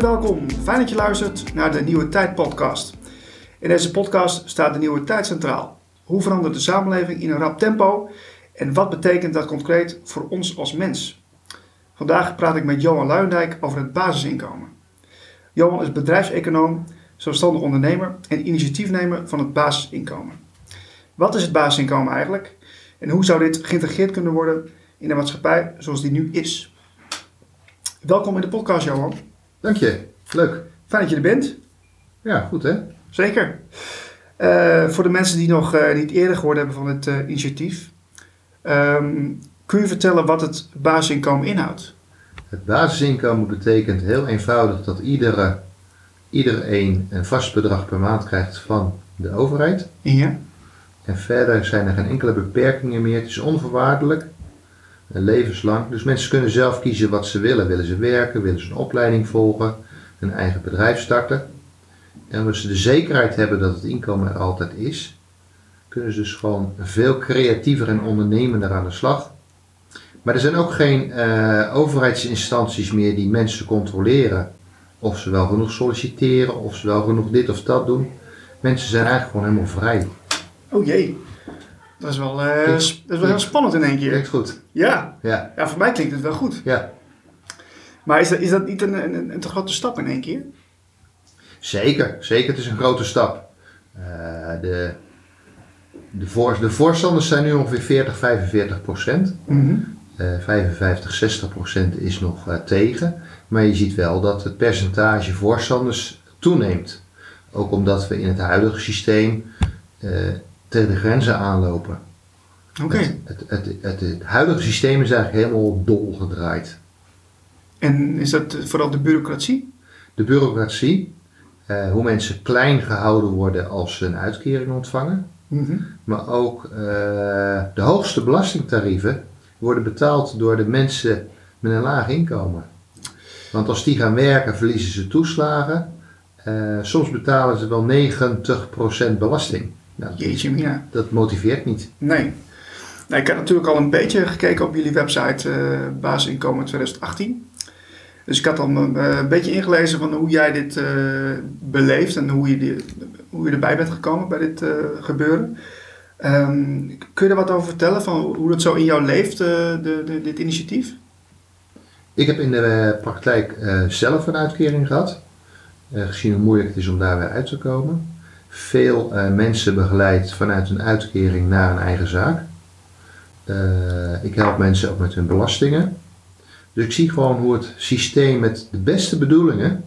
Welkom. Fijn dat je luistert naar de Nieuwe Tijd podcast. In deze podcast staat de Nieuwe Tijd centraal. Hoe verandert de samenleving in een rap tempo en wat betekent dat concreet voor ons als mens? Vandaag praat ik met Johan Luijendijk over het basisinkomen. Johan is bedrijfseconoom, zelfstandig ondernemer en initiatiefnemer van het basisinkomen. Wat is het basisinkomen eigenlijk en hoe zou dit geïntegreerd kunnen worden in de maatschappij zoals die nu is? Welkom in de podcast, Johan. Dank je. Leuk. Fijn dat je er bent. Ja, goed hè? Zeker. Uh, voor de mensen die nog uh, niet eerder gehoord hebben van het uh, initiatief, um, kun je vertellen wat het basisinkomen inhoudt? Het basisinkomen betekent heel eenvoudig dat iedere, iedereen een vast bedrag per maand krijgt van de overheid. Ja. En verder zijn er geen enkele beperkingen meer. Het is onvoorwaardelijk, levenslang. Dus mensen kunnen zelf kiezen wat ze willen. Willen ze werken, willen ze een opleiding volgen, een eigen bedrijf starten. En als ze de zekerheid hebben dat het inkomen er altijd is, kunnen ze dus gewoon veel creatiever en ondernemender aan de slag. Maar er zijn ook geen uh, overheidsinstanties meer die mensen controleren of ze wel genoeg solliciteren, of ze wel genoeg dit of dat doen. Mensen zijn eigenlijk gewoon helemaal vrij. Oh jee, dat is wel, uh, dat is wel heel spannend in één keer. Klinkt goed. Ja. Ja. ja, voor mij klinkt het wel goed. Ja. Maar is dat, is dat niet een, een, een te grote stap in één keer? Zeker, zeker. Het is een grote stap. Uh, de, de, voor, de voorstanders zijn nu ongeveer 40, 45 procent. Mm -hmm. uh, 55, 60 procent is nog uh, tegen. Maar je ziet wel dat het percentage voorstanders toeneemt. Ook omdat we in het huidige systeem tegen de grenzen aanlopen. Oké. Okay. Het, het, het, het, huidige systeem is eigenlijk helemaal dol gedraaid. En is dat vooral de bureaucratie? De bureaucratie, uh, hoe mensen klein gehouden worden als ze een uitkering ontvangen. Mm -hmm. Maar ook uh, de hoogste belastingtarieven worden betaald door de mensen met een laag inkomen. Want als die gaan werken, verliezen ze toeslagen. Uh, soms betalen ze wel 90% belasting. Nou, Jeetje. Dat motiveert niet. Nee. nou. Ik heb natuurlijk al een beetje gekeken op jullie website uh, Basisinkomen 2018. Dus ik had al een, uh, een beetje ingelezen van hoe jij dit uh, beleeft en hoe je, die, hoe je erbij bent gekomen bij dit gebeuren. Um, kun je er wat over vertellen van hoe dat zo in jou leeft, de, de, dit initiatief? Ik heb in de praktijk zelf een uitkering gehad, gezien hoe moeilijk het is om daar weer uit te komen. Veel mensen begeleid vanuit een uitkering naar een eigen zaak. ik help mensen ook met hun belastingen. Dus ik zie gewoon hoe het systeem met de beste bedoelingen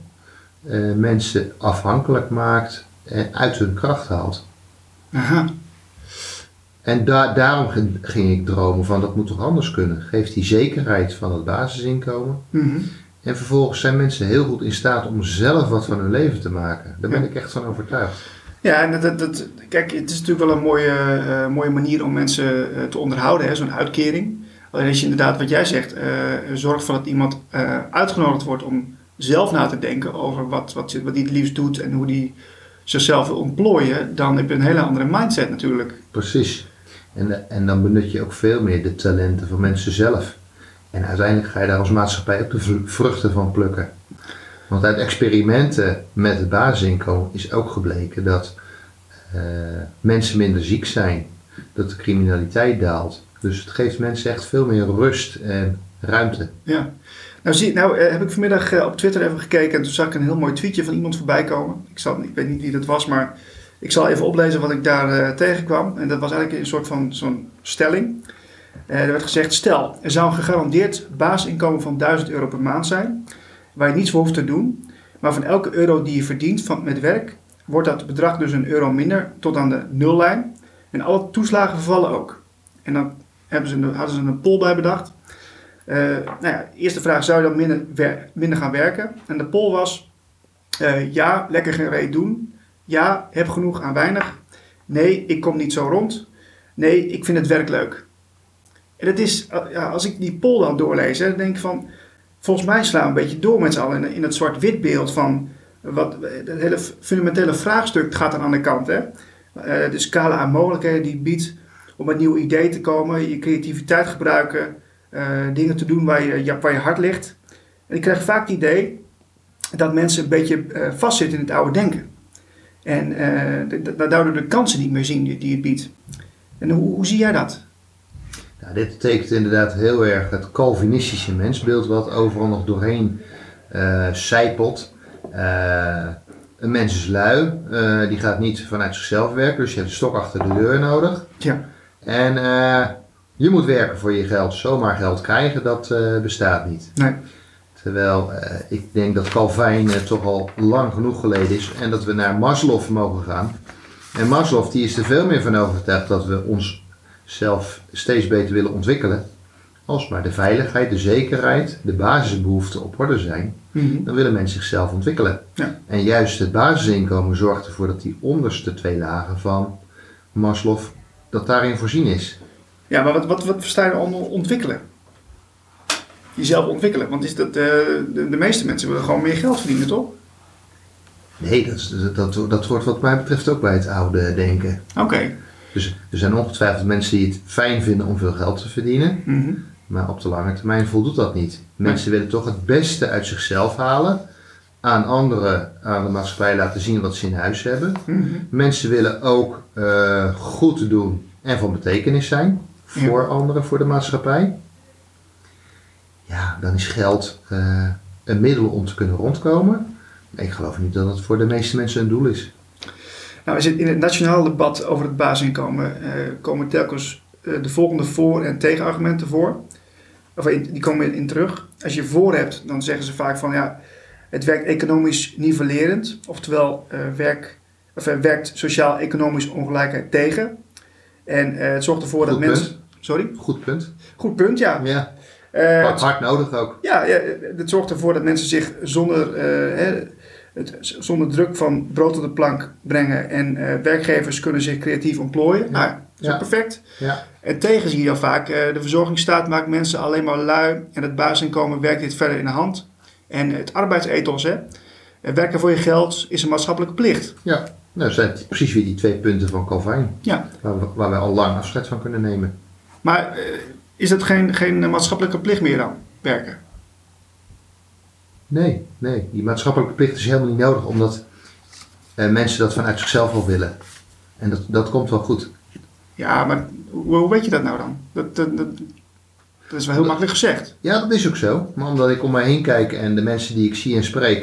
uh, mensen afhankelijk maakt en uit hun kracht haalt. Aha. En da daarom ging ik dromen van dat moet toch anders kunnen. Geeft die zekerheid van het basisinkomen. Mm -hmm. En vervolgens zijn mensen heel goed in staat om zelf wat van hun leven te maken. Daar ben Ja. ik echt van overtuigd. Ja, en dat, dat, kijk, het is natuurlijk wel een mooie, uh, mooie manier om mensen uh, te onderhouden, zo'n uitkering. Alleen als je inderdaad, wat jij zegt, uh, zorgt ervoor dat iemand uitgenodigd wordt om zelf na te denken over wat, wat, wat hij het liefst doet en hoe hij zichzelf wil ontplooien, dan heb je een hele andere mindset natuurlijk. Precies. En, en dan benut je ook veel meer de talenten van mensen zelf. En uiteindelijk ga je daar als maatschappij ook de vruchten van plukken. Want uit experimenten met het basisinkomen is ook gebleken dat uh, mensen minder ziek zijn, dat de criminaliteit daalt. Dus het geeft mensen echt veel meer rust en ruimte. Ja. Nou, zie, nou uh, heb ik vanmiddag uh, op Twitter even gekeken en toen zag ik een heel mooi tweetje van iemand voorbij komen. Ik, zal, ik weet niet wie dat was, maar ik zal even oplezen wat ik daar tegenkwam. En dat was eigenlijk een soort van zo'n stelling. er werd gezegd, stel, er zou een gegarandeerd basisinkomen van 1000 euro per maand zijn, waar je niets voor hoeft te doen. Maar van elke euro die je verdient van, met werk, wordt dat bedrag dus een euro minder tot aan de nullijn. En alle toeslagen vervallen ook. En dan hebben ze hadden ze een poll bij bedacht. Uh, nou ja, eerste vraag, zou je dan minder, minder gaan werken? En de poll was, uh, ja, lekker geen reet doen. Ja, heb genoeg aan weinig. Nee, ik kom niet zo rond. Nee, ik vind het werk leuk. En het is, uh, ja, als ik die poll dan doorlees, dan denk ik van, volgens mij slaan we een beetje door met z'n allen in, het zwart-wit beeld van, wat, het hele fundamentele vraagstuk gaat aan de kant. Hè? de scala aan mogelijkheden die biedt om met nieuwe ideeën te komen, je creativiteit gebruiken, uh, dingen te doen waar je, waar je hart ligt. En ik krijg vaak het idee dat mensen een beetje eh, vastzitten in het oude denken. En eh, daardoor de kansen niet meer zien die, het biedt. En hoe zie jij dat? Nou, dit betekent inderdaad heel erg het Calvinistische mensbeeld wat overal nog doorheen eh zijpelt. Eh, een mens is lui, eh, die gaat niet vanuit zichzelf werken, dus je hebt een stok achter de deur nodig. Ja, En eh, je moet werken voor je geld. Zomaar geld krijgen, dat eh, bestaat niet. nee. Terwijl eh, ik denk dat Calvijn eh, toch al lang genoeg geleden is en dat we naar Maslow mogen gaan. En Maslow die is er veel meer van overtuigd dat we onszelf steeds beter willen ontwikkelen. Als maar de veiligheid, de zekerheid, de basisbehoeften op orde zijn, Mhm. dan willen mensen zichzelf ontwikkelen. Ja. En juist het basisinkomen zorgt ervoor dat die onderste twee lagen van Maslow, dat daarin voorzien is. Ja, maar wat, wat, wat versta je onder ontwikkelen? Jezelf ontwikkelen. Want is dat, eh, de, de meeste mensen willen gewoon meer geld verdienen, toch? Nee, dat, is- dat, dat hoort wat mij betreft ook bij het oude denken. Oké. Dus er zijn ongetwijfeld mensen die het fijn vinden om veel geld te verdienen, Mhm. maar op de lange termijn voldoet dat niet. Mensen willen toch het beste uit zichzelf halen, aan anderen, aan de maatschappij laten zien wat ze in huis hebben. Mhm. Mensen willen ook eh, goed doen en van betekenis zijn voor anderen, voor de maatschappij. Ja, dan is geld eh, een middel om te kunnen rondkomen. Maar ik geloof niet dat het voor de meeste mensen een doel is. Nou, we zitten in het nationale debat over het basisinkomen. eh, komen telkens eh, de volgende voor- en tegenargumenten voor. Of in- die komen in, in terug. Als je voor hebt, dan zeggen ze vaak van ja, het werkt economisch nivellerend. Oftewel, eh, werk, of, eh, werkt sociaal-economisch ongelijkheid tegen. En eh, het zorgt ervoor dat Goed mensen. punt. Sorry? Goed punt. Goed punt, ja. Ja, Eh, hard, nodig ook. ja, ja, het zorgt ervoor dat mensen zich zonder, eh, hè, het, zonder druk van brood op de plank brengen. En eh, werkgevers kunnen zich creatief ontplooien. Nou, dat is Ja. perfect. Ja. En tegen zie je dan vaak, eh, de verzorgingsstaat maakt mensen alleen maar lui. En het basisinkomen werkt dit verder in de hand. En het arbeidsethos, hè. Eh, Werken voor je geld is een maatschappelijke plicht. Ja, nou, dat zijn precies weer die twee punten van Calvijn, Ja. waar, we, waar wij al lang afscheid van kunnen nemen. Maar is dat geen, geen maatschappelijke plicht meer dan, werken? Nee, nee, die maatschappelijke plicht is helemaal niet nodig, omdat eh, mensen dat vanuit zichzelf al willen. En dat, dat komt wel goed. Ja, maar hoe, hoe weet je dat nou dan? Dat, dat, dat, dat is wel heel makkelijk gezegd. Ja, dat is ook zo, maar omdat ik om mij heen kijk en de mensen die ik zie en spreek,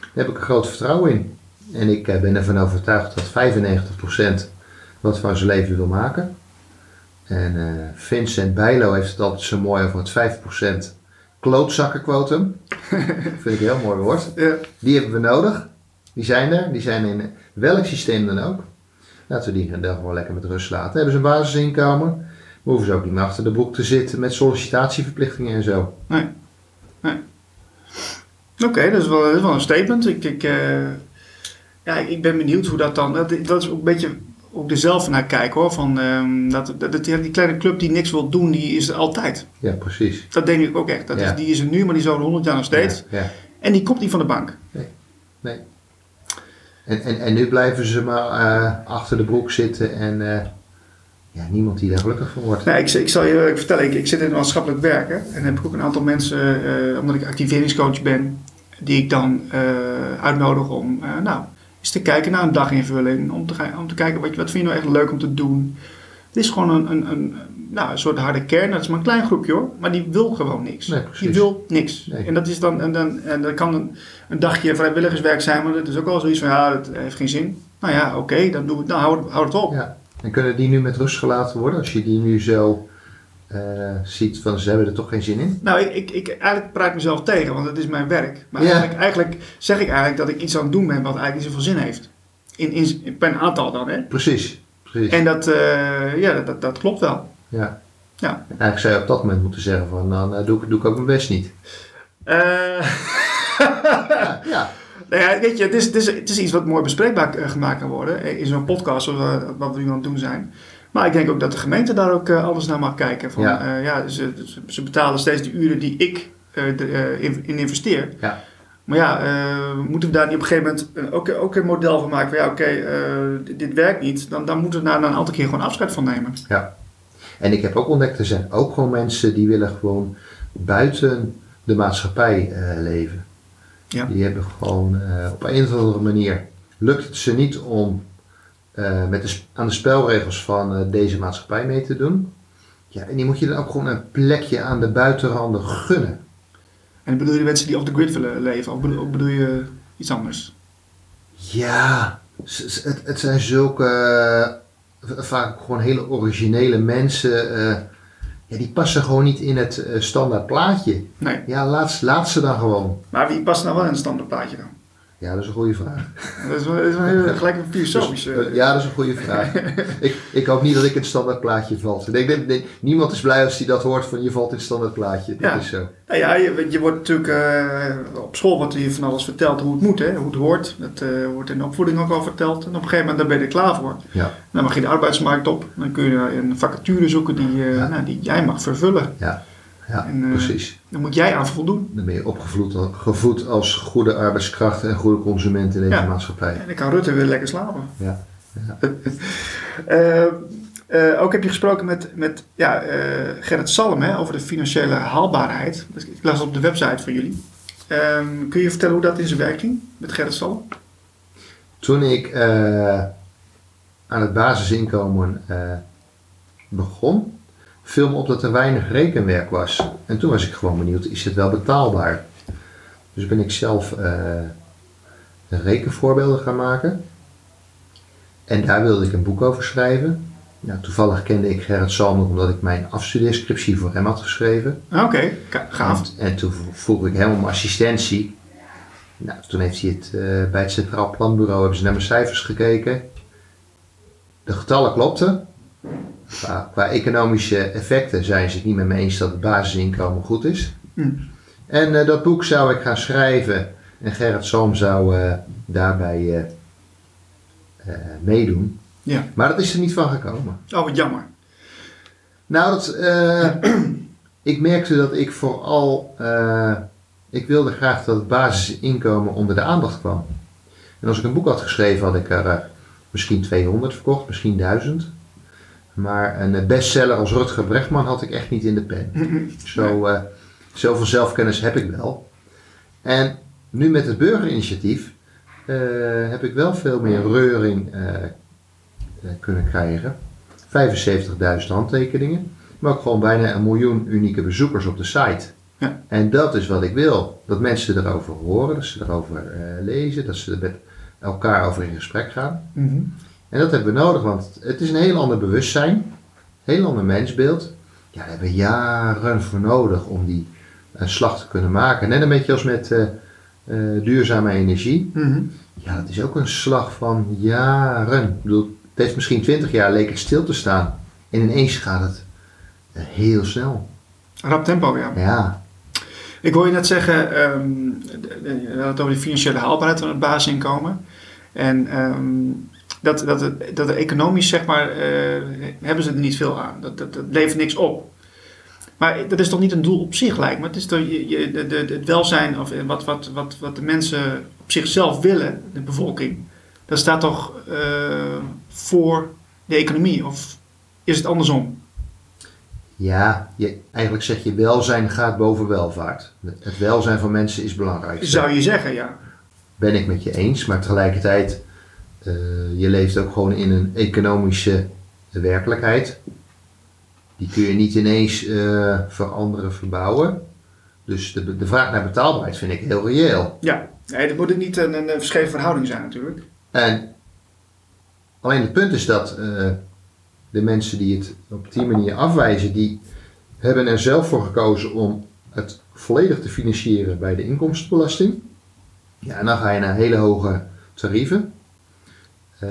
daar heb ik een groot vertrouwen in. En ik eh, ben ervan overtuigd dat 95% wat van zijn leven wil maken. En eh, Vincent Bijlo heeft het altijd zo mooi over het 5% klootzakkenquotum. Vind ik een heel mooi woord. Ja. Die hebben we nodig. Die zijn er. Die zijn in welk systeem dan ook. Laten we die dan gewoon lekker met rust laten. Hebben ze een basisinkomen. We hoeven ze ook niet meer achter de broek te zitten met sollicitatieverplichtingen en zo. Nee. nee. Oké, dat, is wel- dat is wel een statement. Ik, ik, eh, ja, ik ben benieuwd hoe dat dan... Dat, dat is ook een beetje ook er zelf naar kijken hoor. Van, ehm, dat, dat, dat- die kleine club die niks wil doen, die is er altijd. Ja, precies. Dat denk ik ook echt. Dat Ja. is, die is er nu, maar die is over 100 jaar nog steeds. Ja, ja. En die komt niet van de bank. Nee. En, en, en nu blijven ze maar eh, achter de broek zitten en eh, ja, niemand die daar gelukkig van wordt. Nee, ik, ik zal je vertellen, ik, ik zit in het maatschappelijk werken. En heb ik ook een aantal mensen, eh, omdat ik activeringscoach ben, die ik dan uitnodig om, nou, eens te kijken naar een daginvulling. Om te, om te kijken, wat, je- wat vind je nou echt leuk om te doen. Het is gewoon een, een, een, nou, een soort harde kern. Dat is maar een klein groepje hoor. Maar die wil gewoon niks. Nee, die wil niks. Nee. En dat is dan, en dan, en dat kan een, een dagje vrijwilligerswerk zijn. Maar dat is ook wel zoiets van, ja, dat heeft geen zin. Nou ja, oké, dan doen we het. Nou, hou, het- hou het op. Ja. En kunnen die nu met rust gelaten worden als je die nu zo eh, ziet van ze hebben er toch geen zin in? Nou, ik, ik, ik eigenlijk praat ik mezelf tegen, want het is mijn werk. Maar Ja. eigenlijk, eigenlijk zeg ik eigenlijk dat ik iets aan het doen ben wat eigenlijk niet zoveel zin heeft. In, in, per een aantal dan, hè. Precies, precies. En dat, eh, ja, dat, dat klopt wel. Ja. Ja. Eigenlijk zou je op dat moment moeten zeggen van dan eh, doe, ik, doe ik ook mijn best niet. Eh, Ja, ja. nou ja, weet je, het is, het, is, het is iets wat mooi bespreekbaar gemaakt kan worden in zo'n podcast zoals wat we nu aan het doen zijn. Maar ik denk ook dat de gemeente daar ook eh, anders naar mag kijken. Van, Ja. ja. ja, ze, ze- betalen steeds de uren die ik eh, de, eh, in, in investeer. Ja. Maar ja, eh, moeten we daar niet op een gegeven moment ook, ook een model van maken? Van ja, oké, eh, dit, dit werkt niet. Dan, dan moeten we daar een aantal keer gewoon afscheid van nemen. En ik heb ook ontdekt, er zijn ook gewoon mensen die willen gewoon buiten de maatschappij eh, leven. Ja. Die hebben gewoon eh, op een of andere manier lukt het ze niet om eh, met de, aan de spelregels van eh, deze maatschappij mee te doen. Ja, en die moet je dan ook gewoon een plekje aan de buitenranden gunnen. En bedoel je mensen die off the grid willen leven? Of bedoel, je iets anders? Ja, het, het zijn zulke vaak gewoon hele originele mensen. eh, ja, die passen gewoon niet in het eh, standaard plaatje. Nee. Ja, laat, laat ze dan gewoon. Maar wie past nou wel in een standaardplaatje dan? Ja, dat is een goede vraag. Dat is wel, dat is wel heel, gelijk een filosofische... Dus, eh, ja, dat is een goede vraag. ik, ik hoop niet dat ik in het standaard plaatje val. Ik denk, denk- denk- niemand is blij als hij dat hoort van je valt in het standaard plaatje. Dat Ja. is zo. Nou ja, je, je wordt natuurlijk eh, op school wordt je van alles verteld hoe het moet, hè? hoe het hoort. Dat eh, wordt in de opvoeding ook al verteld. En op een gegeven moment dan ben je er klaar voor. Ja, Dan mag je de arbeidsmarkt op. Dan kun je een vacature zoeken die, Ja. nou, die jij mag vervullen. ja, ja En, eh, precies. Daar moet jij aan voldoen. Dan ben je opgevoed gevoed als goede arbeidskracht en goede consument in deze Ja. maatschappij. En dan kan Rutte weer lekker slapen. Ja. Eh, eh, ook heb je gesproken met, met ja, Gerrit Salm hè, over de financiële haalbaarheid. Dus Ik las het op de website van jullie. Ehm, kun je vertellen hoe dat in zijn werk ging met Gerrit Salm? Toen ik aan het basisinkomen begon, viel me op dat er weinig rekenwerk was. En toen was ik gewoon benieuwd, is het wel betaalbaar? Dus ben ik zelf eh, rekenvoorbeelden gaan maken. En daar wilde ik een boek over schrijven. Nou, toevallig kende ik Gerrit Salm omdat ik mijn afstudeerscriptie voor hem had geschreven. Ah, Oké, gaaf. En, en toen vroeg ik hem om assistentie. Nou, toen heeft hij het eh, bij het Centraal Planbureau hebben ze naar mijn cijfers gekeken. De getallen klopten. Qua, qua economische effecten zijn ze het niet met me eens dat het basisinkomen goed is. Hm. En eh, dat boek zou ik gaan schrijven. En Gerrit Salm zou eh, daarbij eh, meedoen. Ja. Maar dat is er niet van gekomen. Oh, wat jammer. Nou, dat, ik merkte dat ik vooral, ik wilde graag dat het basisinkomen onder de aandacht kwam. En als ik een boek had geschreven, had ik er misschien 200 verkocht, misschien 1000. Maar een eh, bestseller als Rutger Brechtman had ik echt niet in de pen. Zo, eh, zoveel zelfkennis heb ik wel. En nu met het burgerinitiatief eh, heb ik wel veel meer reuring kunnen krijgen. 75.000 handtekeningen, maar ook gewoon bijna een miljoen unieke bezoekers op de site. Ja. En dat is wat ik wil. Dat mensen erover horen, dat ze erover lezen, dat ze er met elkaar over in gesprek gaan. Mhm. En dat hebben we nodig, want het is een heel ander bewustzijn, een heel ander mensbeeld. Ja, daar hebben we jaren voor nodig om die eh, slag te kunnen maken. Net een beetje als met eh, eh, duurzame energie. Mhm. Ja, dat is ook een slag van jaren. Ik bedoel, het heeft misschien twintig jaar leek het stil te staan. En ineens gaat het heel snel. Rap tempo, ja. Ja, Ik hoor je net zeggen, ehm, je had het over de financiële haalbaarheid van het basisinkomen. En ehm, dat, dat, dat economisch, zeg maar, eh, hebben ze er niet veel aan. Dat, dat, dat levert niks op. Maar dat is toch niet een doel op zich, lijkt me. Het is toch je, je, de, de, het welzijn of wat, wat, wat, wat de mensen op zichzelf willen, de bevolking. Dat staat toch eh, voor de economie? Of is het andersom? ja je, eigenlijk zeg je welzijn gaat boven welvaart. Het welzijn van mensen is belangrijk. Zou je zeggen, ja. Ben ik met je eens, maar tegelijkertijd, eh, je leeft ook gewoon in een economische werkelijkheid. Die kun je niet ineens eh, veranderen, verbouwen. Dus de, de vraag naar betaalbaarheid vind ik heel reëel. Ja, nee, dat moet niet een, een verhouding zijn natuurlijk. En alleen het punt is dat eh, de mensen die het op die manier afwijzen, die hebben er zelf voor gekozen om het volledig te financieren bij de inkomstenbelasting. Ja, en dan ga je naar hele hoge tarieven. Eh,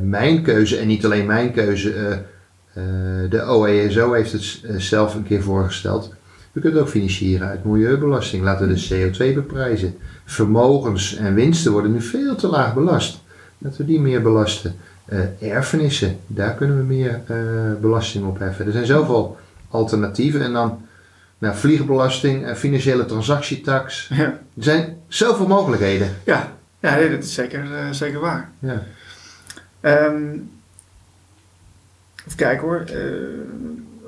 mijn keuze, en niet alleen mijn keuze, eh, eh, de OESO heeft het zelf een keer voorgesteld. We kunnen het ook financieren uit milieubelasting. Laten we de CO2 beprijzen. Vermogens en winsten worden nu veel te laag belast. Laten we die meer belasten. Erfenissen, daar kunnen we meer belasting op heffen. Er zijn zoveel alternatieven. En dan nou, vliegbelasting, en financiële transactietax. Ja, Er zijn zoveel mogelijkheden. ja, ja nee, dat is zeker, zeker waar. Ja. Ehm, even kijken hoor. Eh,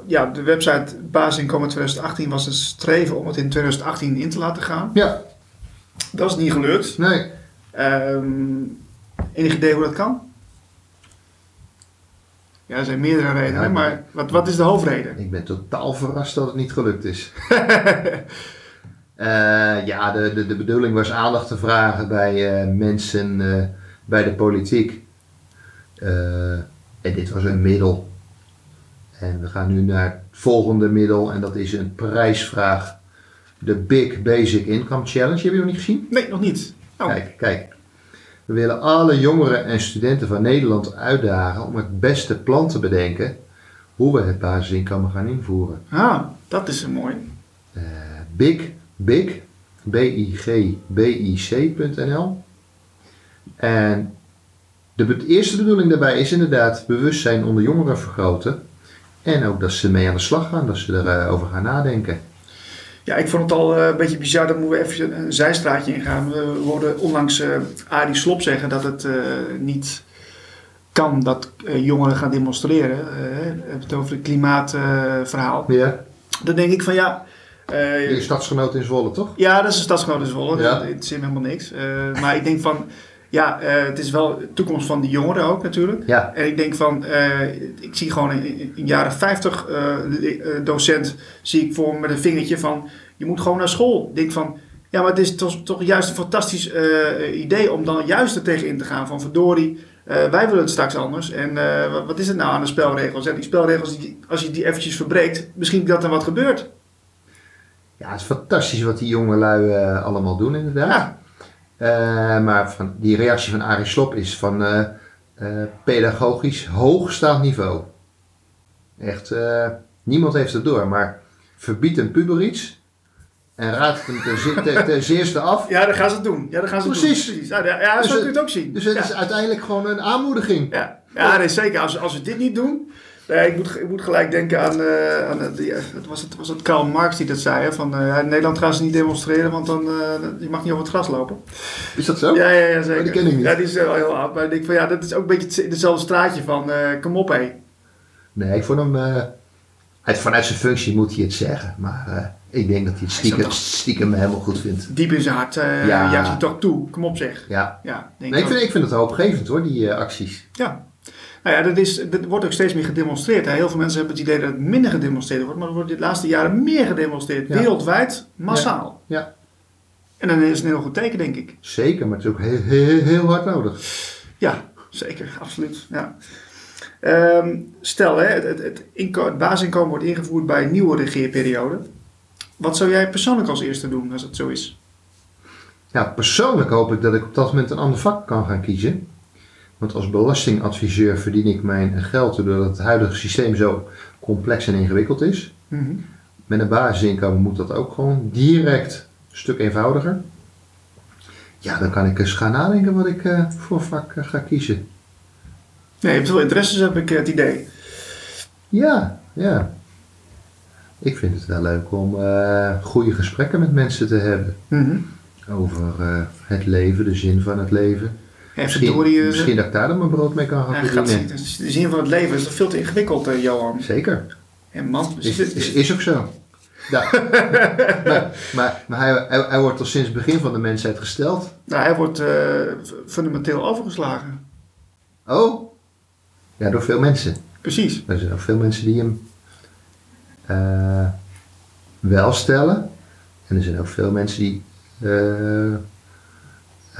ja, de website Basisinkomen 2018 was een streven om het in 2018 in te laten gaan. ja, Dat is niet gelukt. Nee. Ehm enig idee hoe dat kan? Ja, er zijn meerdere redenen, Ja, maar wat, wat is de hoofdreden? Ik ben totaal verrast dat het niet gelukt is. Eh, ja, de, de, de bedoeling was aandacht te vragen bij eh, mensen bij de politiek. Eh, en dit was een middel. En we gaan nu naar het volgende middel en dat is een prijsvraag. De Big Basic Income Challenge. Heb je nog niet gezien? Nee, nog niet. Oh, Kijk, kijk. We willen alle jongeren en studenten van Nederland uitdagen om het beste plan te bedenken hoe we het basisinkomen gaan invoeren. ah, dat is een mooi. Eh, big, big, B-I-G-B-I-C.nl. En de eerste bedoeling daarbij is inderdaad bewustzijn onder jongeren vergroten. En ook dat ze mee aan de slag gaan, dat ze erover gaan nadenken. Ja, ik vond het al eh, een beetje bizar. Dan moeten we even een zijstraatje ingaan. We hoorden onlangs eh Arie Slop zeggen dat het eh, niet kan dat eh, jongeren gaan demonstreren. Eh, het over het klimaatverhaal. Ja, dan denk ik van ja... eh, je stadsgenoot in Zwolle, toch? Ja, dat is een stadsgenoot in Zwolle. Ja. Interesseert me helemaal niks. Eh, maar ik denk van, ja, eh, het is wel de toekomst van die jongeren ook natuurlijk. Ja, En ik denk van, eh, ik zie gewoon in, jaren 50 eh, docent, zie ik voor me met een vingertje van, je moet gewoon naar school. Ik denk van, ja, maar het is toch, toch juist een fantastisch idee om dan juist er tegen in te gaan van, verdorie, eh, wij willen het straks anders. En wat- is het nou aan de spelregels? En die spelregels, die, als je die eventjes verbreekt, misschien dat er wat gebeurt. ja het is fantastisch wat die jongelui allemaal doen inderdaad. Ja, maar van, die reactie van Arie Slop is van eh, eh, pedagogisch hoogstaand niveau. Echt, eh, niemand heeft het door, maar verbied een puber iets en raad het hem ten, zi- ten, ten zeerste af. Ja, dan gaan ze het doen. Ja, dan gaan ze het Precies. doen. Precies. Ja, ja, Dus zo kun je het- het ook zien. Dus het ja. is uiteindelijk gewoon een aanmoediging. Ja, ja nee, zeker. Als, als we dit niet doen. Nee, ik, moet, ik moet gelijk denken aan, eh, aan eh, die, eh, het was, het, was het Karl Marx die dat zei. Hè, van, eh, in Nederland gaan ze niet demonstreren, want dan, je mag niet over het gras lopen. Is dat zo? Ja, ja, ja, zeker. Oh, die ken ik niet. Ja, die is wel heel oud. Maar ik denk van ja, dat is ook een beetje het- dezelfde straatje van kom op hé. Nee, ik vond hem... uit, vanuit zijn functie moet hij het zeggen, maar ik denk dat hij het stiekem, toch- stiekem helemaal goed vindt. Diep in zijn hart. Ja. juicht hij toch toe. Kom op zeg. Ja. Ja, denk Nee, ik vind, ik vind het hoopgevend hoor, die acties. Ja. Nou ja, dat, is, dat wordt ook steeds meer gedemonstreerd. Hè. Heel veel mensen hebben het idee dat het minder gedemonstreerd wordt, maar er wordt de laatste jaren meer gedemonstreerd. Ja. Wereldwijd, massaal. Ja. En dan is het een heel goed teken, denk ik. Zeker, maar het is ook heel, heel, heel hard nodig. Ja, zeker, absoluut. Ja. Ehm, stel, hè, het, het, het basisinkomen wordt ingevoerd bij een nieuwe regeerperiode. Wat zou jij persoonlijk als eerste doen als het zo is? Ja, persoonlijk hoop ik dat ik op dat moment een ander vak kan gaan kiezen. Want als belastingadviseur verdien ik mijn geld doordat het huidige systeem zo complex en ingewikkeld is. Mhm. Met een basisinkomen moet dat ook gewoon direct een stuk eenvoudiger. Ja, dan kan ik eens gaan nadenken wat ik eh, voor vak eh, ga kiezen. Nee, je hebt veel interesses, heb ik eh, het idee. Ja, ja. Ik vind het wel leuk om eh, goede gesprekken met mensen te hebben. Mhm. Over het leven, de zin van het leven. Misschien, dat ik daar dan mijn brood mee kan gaan ja, verdienen. gaat- de zin van het leven is toch veel te ingewikkeld, eh, Johan. Zeker. En man, Is, is, is ook zo. Ja. maar maar, maar hij, hij, hij wordt al sinds het begin van de mensheid gesteld. nou, hij wordt eh, fundamenteel overgeslagen. Oh, ja, door veel mensen. Precies. Er zijn ook veel mensen die hem eh, wel stellen. En er zijn ook veel mensen die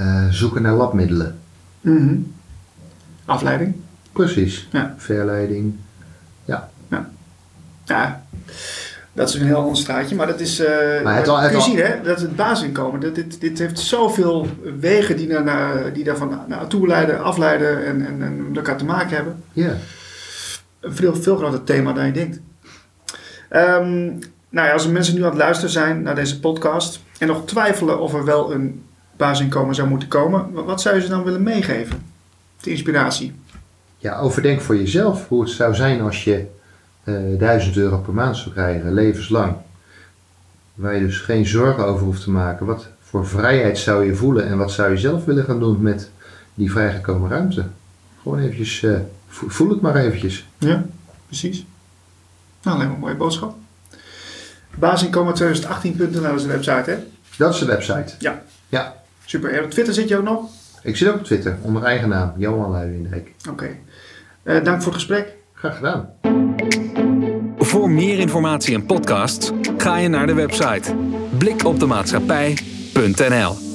eh, zoeken naar labmiddelen. Mhm. Afleiding. Precies. Ja. Verleiding. Ja, dat is een heel ander straatje, maar dat is. eh Maar het al- het kun je al- zien, hè? Dat het basisinkomen. Dat dit, dit heeft zoveel wegen die, naar, naar, die daarvan naartoe leiden, afleiden en, en, en met elkaar te maken hebben. Ja. Een veel, veel groter thema dan je denkt. Ehm, nou ja, als er mensen nu aan het luisteren zijn naar deze podcast en nog twijfelen of er wel een basisinkomen zou moeten komen, wat- zou je ze dan willen meegeven? De inspiratie. ja, overdenk voor jezelf hoe het zou zijn als je eh 1000 euro per maand zou krijgen, levenslang. Waar je dus geen zorgen over hoeft te maken. Wat voor vrijheid zou je voelen en wat zou je zelf willen gaan doen met die vrijgekomen ruimte? Gewoon eventjes, eh, vo- voel het maar eventjes. Ja, precies. Nou, alleen maar een mooie boodschap. Basisinkomen 2018.nl is de website, hè? Dat is de website. Ja. Ja, Super. En op Twitter zit je ook nog? Ik zit ook op Twitter onder eigen naam, Johan Luijendijk. Oké. Eh, dank voor het gesprek. Graag gedaan. Voor meer informatie en podcasts ga je naar de website blikopdemaatschappij.nl